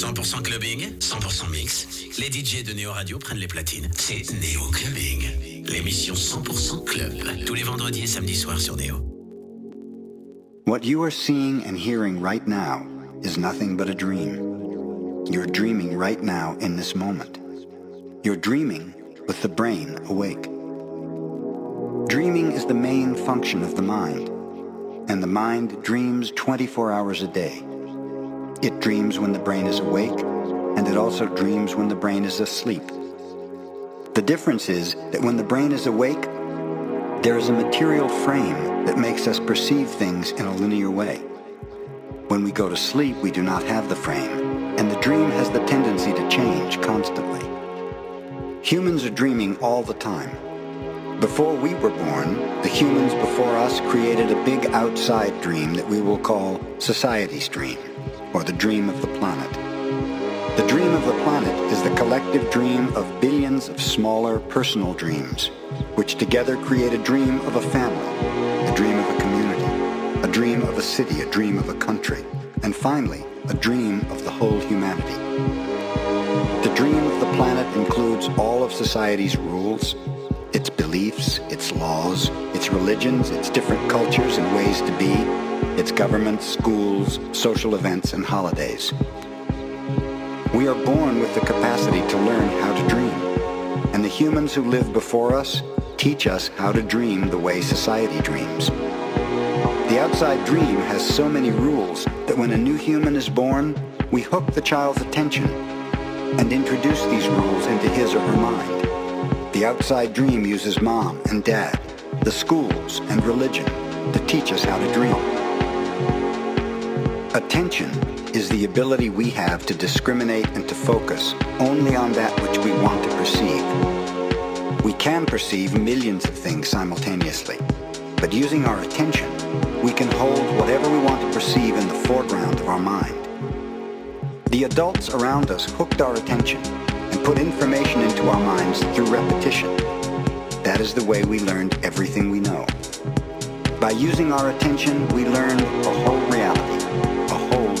100% clubbing, 100% mix. Les DJ de Néo Radio prennent les platines. C'est Néo Clubbing. L'émission 100% club. Tous les vendredis et samedis soirs sur Néo. What you are seeing and hearing right now is nothing but a dream. You're dreaming right now in this moment. You're dreaming with the brain awake. Dreaming is the main function of the mind, and the mind dreams 24 hours a day. It dreams when the brain is awake, and it also dreams when the brain is asleep. The difference is that when the brain is awake, there is a material frame that makes us perceive things in a linear way. When we go to sleep, we do not have the frame, and the dream has the tendency to change constantly. Humans are dreaming all the time. Before we were born, the humans before us created a big outside dream that we will call society's dream or the dream of the planet. The dream of the planet is the collective dream of billions of smaller personal dreams, which together create a dream of a family, a dream of a community, a dream of a city, a dream of a country, and finally, a dream of the whole humanity. The dream of the planet includes all of society's rules, its beliefs, its laws, its religions, its different cultures and ways to be, its governments, schools, social events, and holidays. We are born with the capacity to learn how to dream, and the humans who live before us teach us how to dream the way society dreams. The outside dream has so many rules that when a new human is born, we hook the child's attention and introduce these rules into his or her mind. The outside dream uses mom and dad, the schools, and religion to teach us how to dream. Attention is the ability we have to discriminate and to focus only on that which we want to perceive. We can perceive millions of things simultaneously, but using our attention, we can hold whatever we want to perceive in the foreground of our mind. The adults around us hooked our attention and put information into our minds through repetition. That is the way we learned everything we know. By using our attention, we learn a whole reality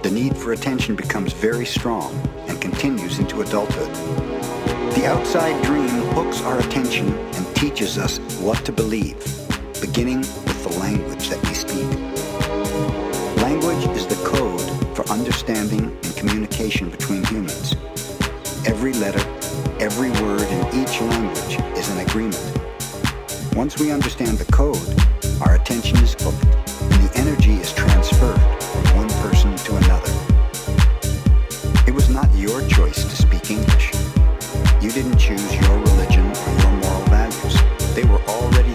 The need for attention becomes very strong, and continues into adulthood. The outside dream hooks our attention and teaches us what to believe, beginning with the language that we speak. Language is the code for understanding and communication between humans. Every letter, every word in each language is an agreement. Once we understand the code, our attention is hooked and the energy is transferred your choice to speak English. You didn't choose your religion or your moral values. They were already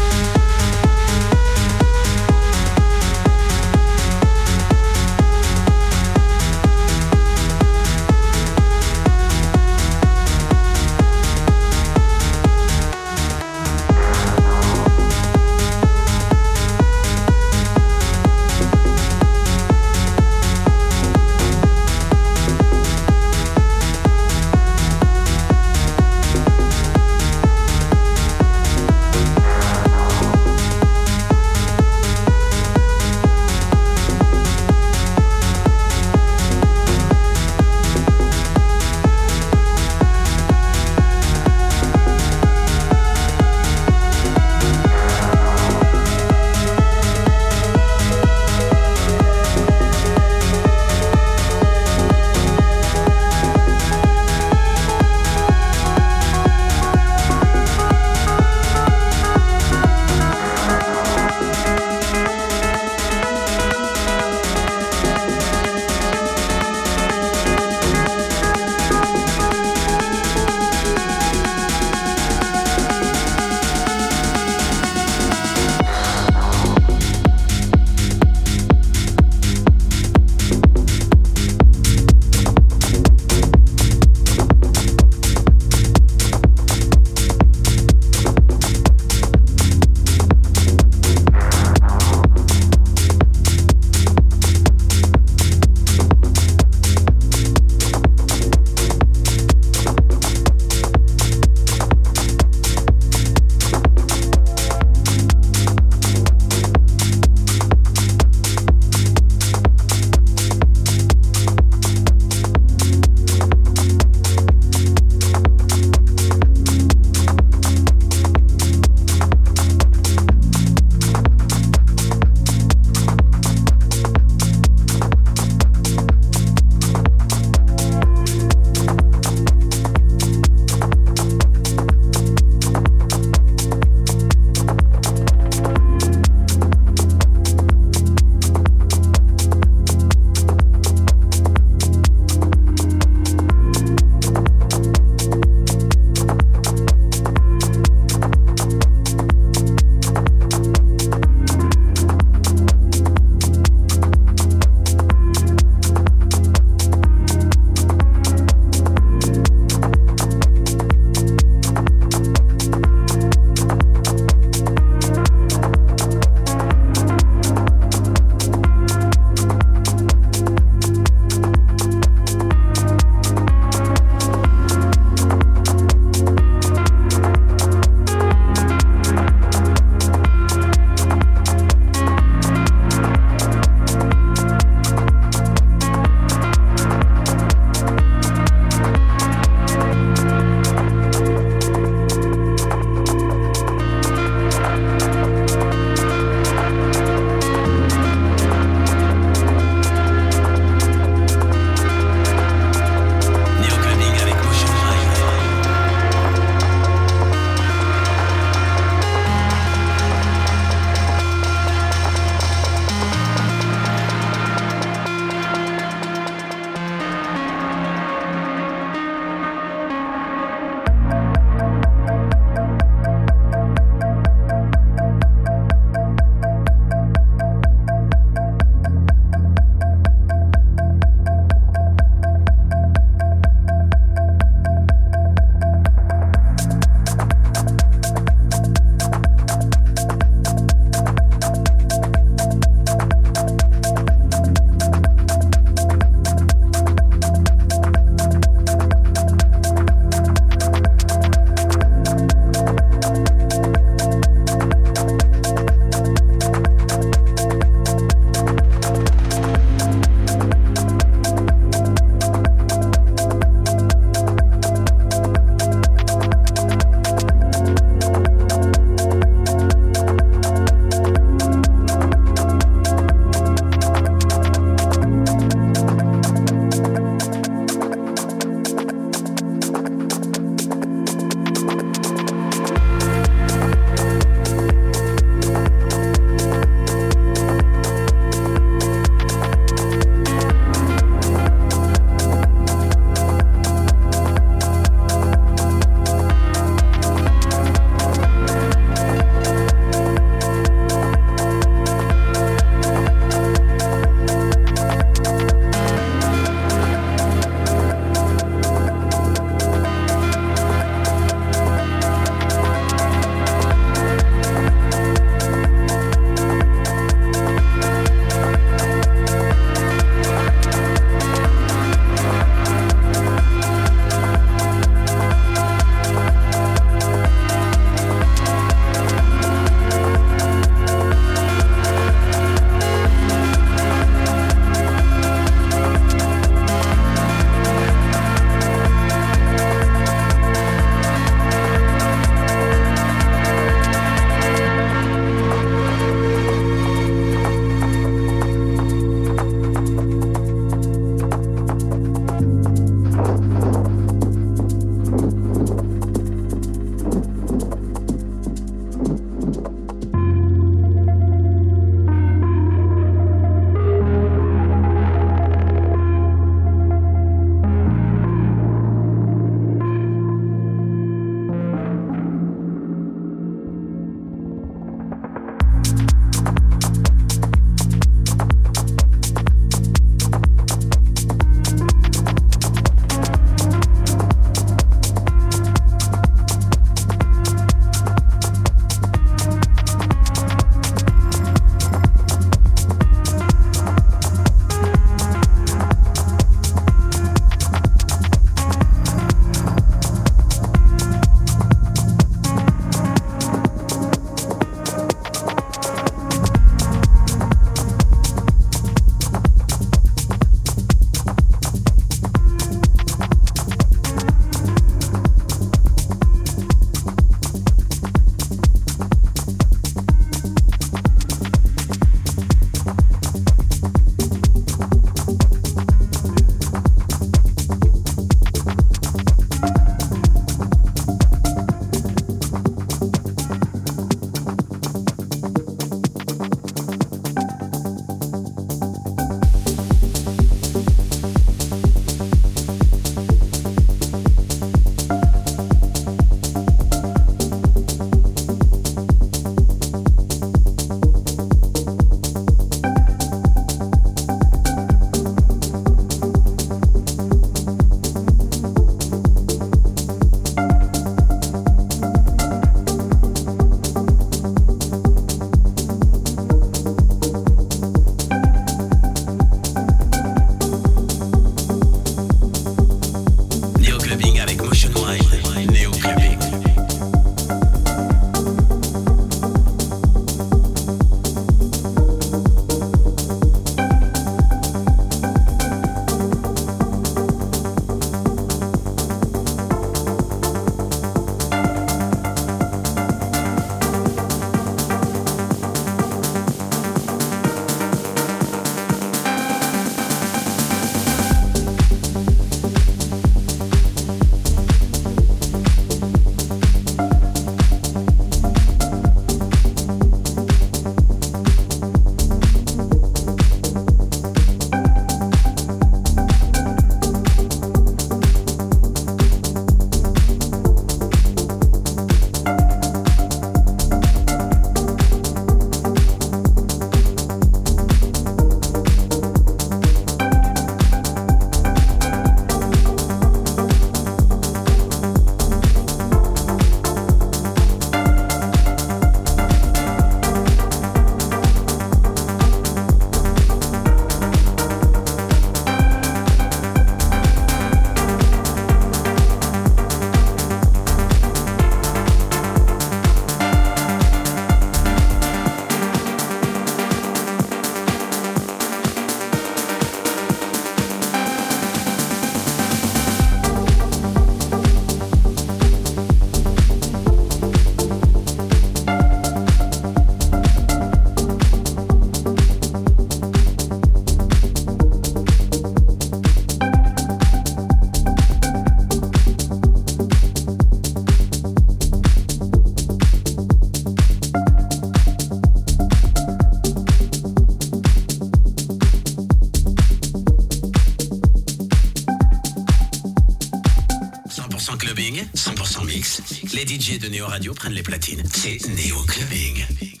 Les DJ de Néo Radio prennent les platines. C'est Néo Clubbing.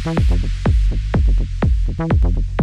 Thank you.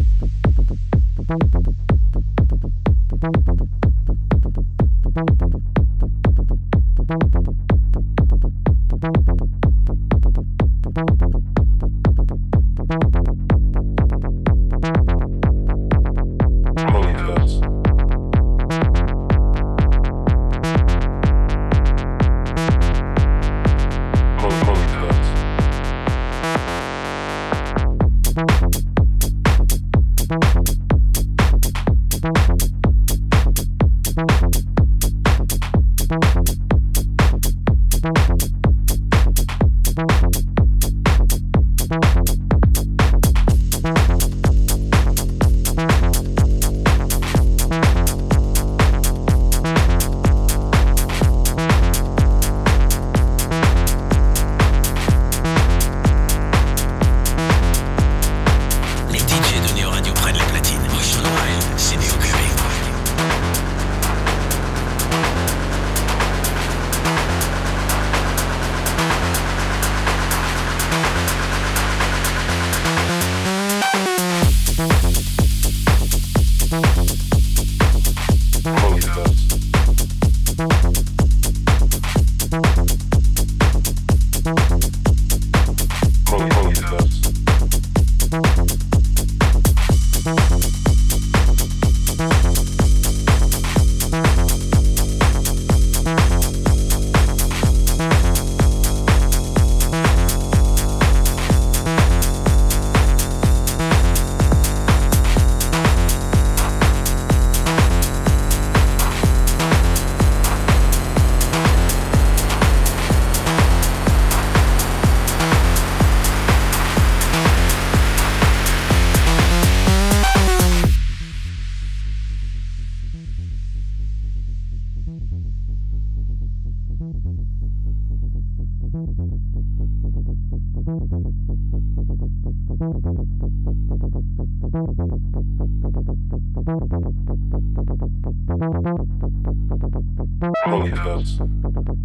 Thank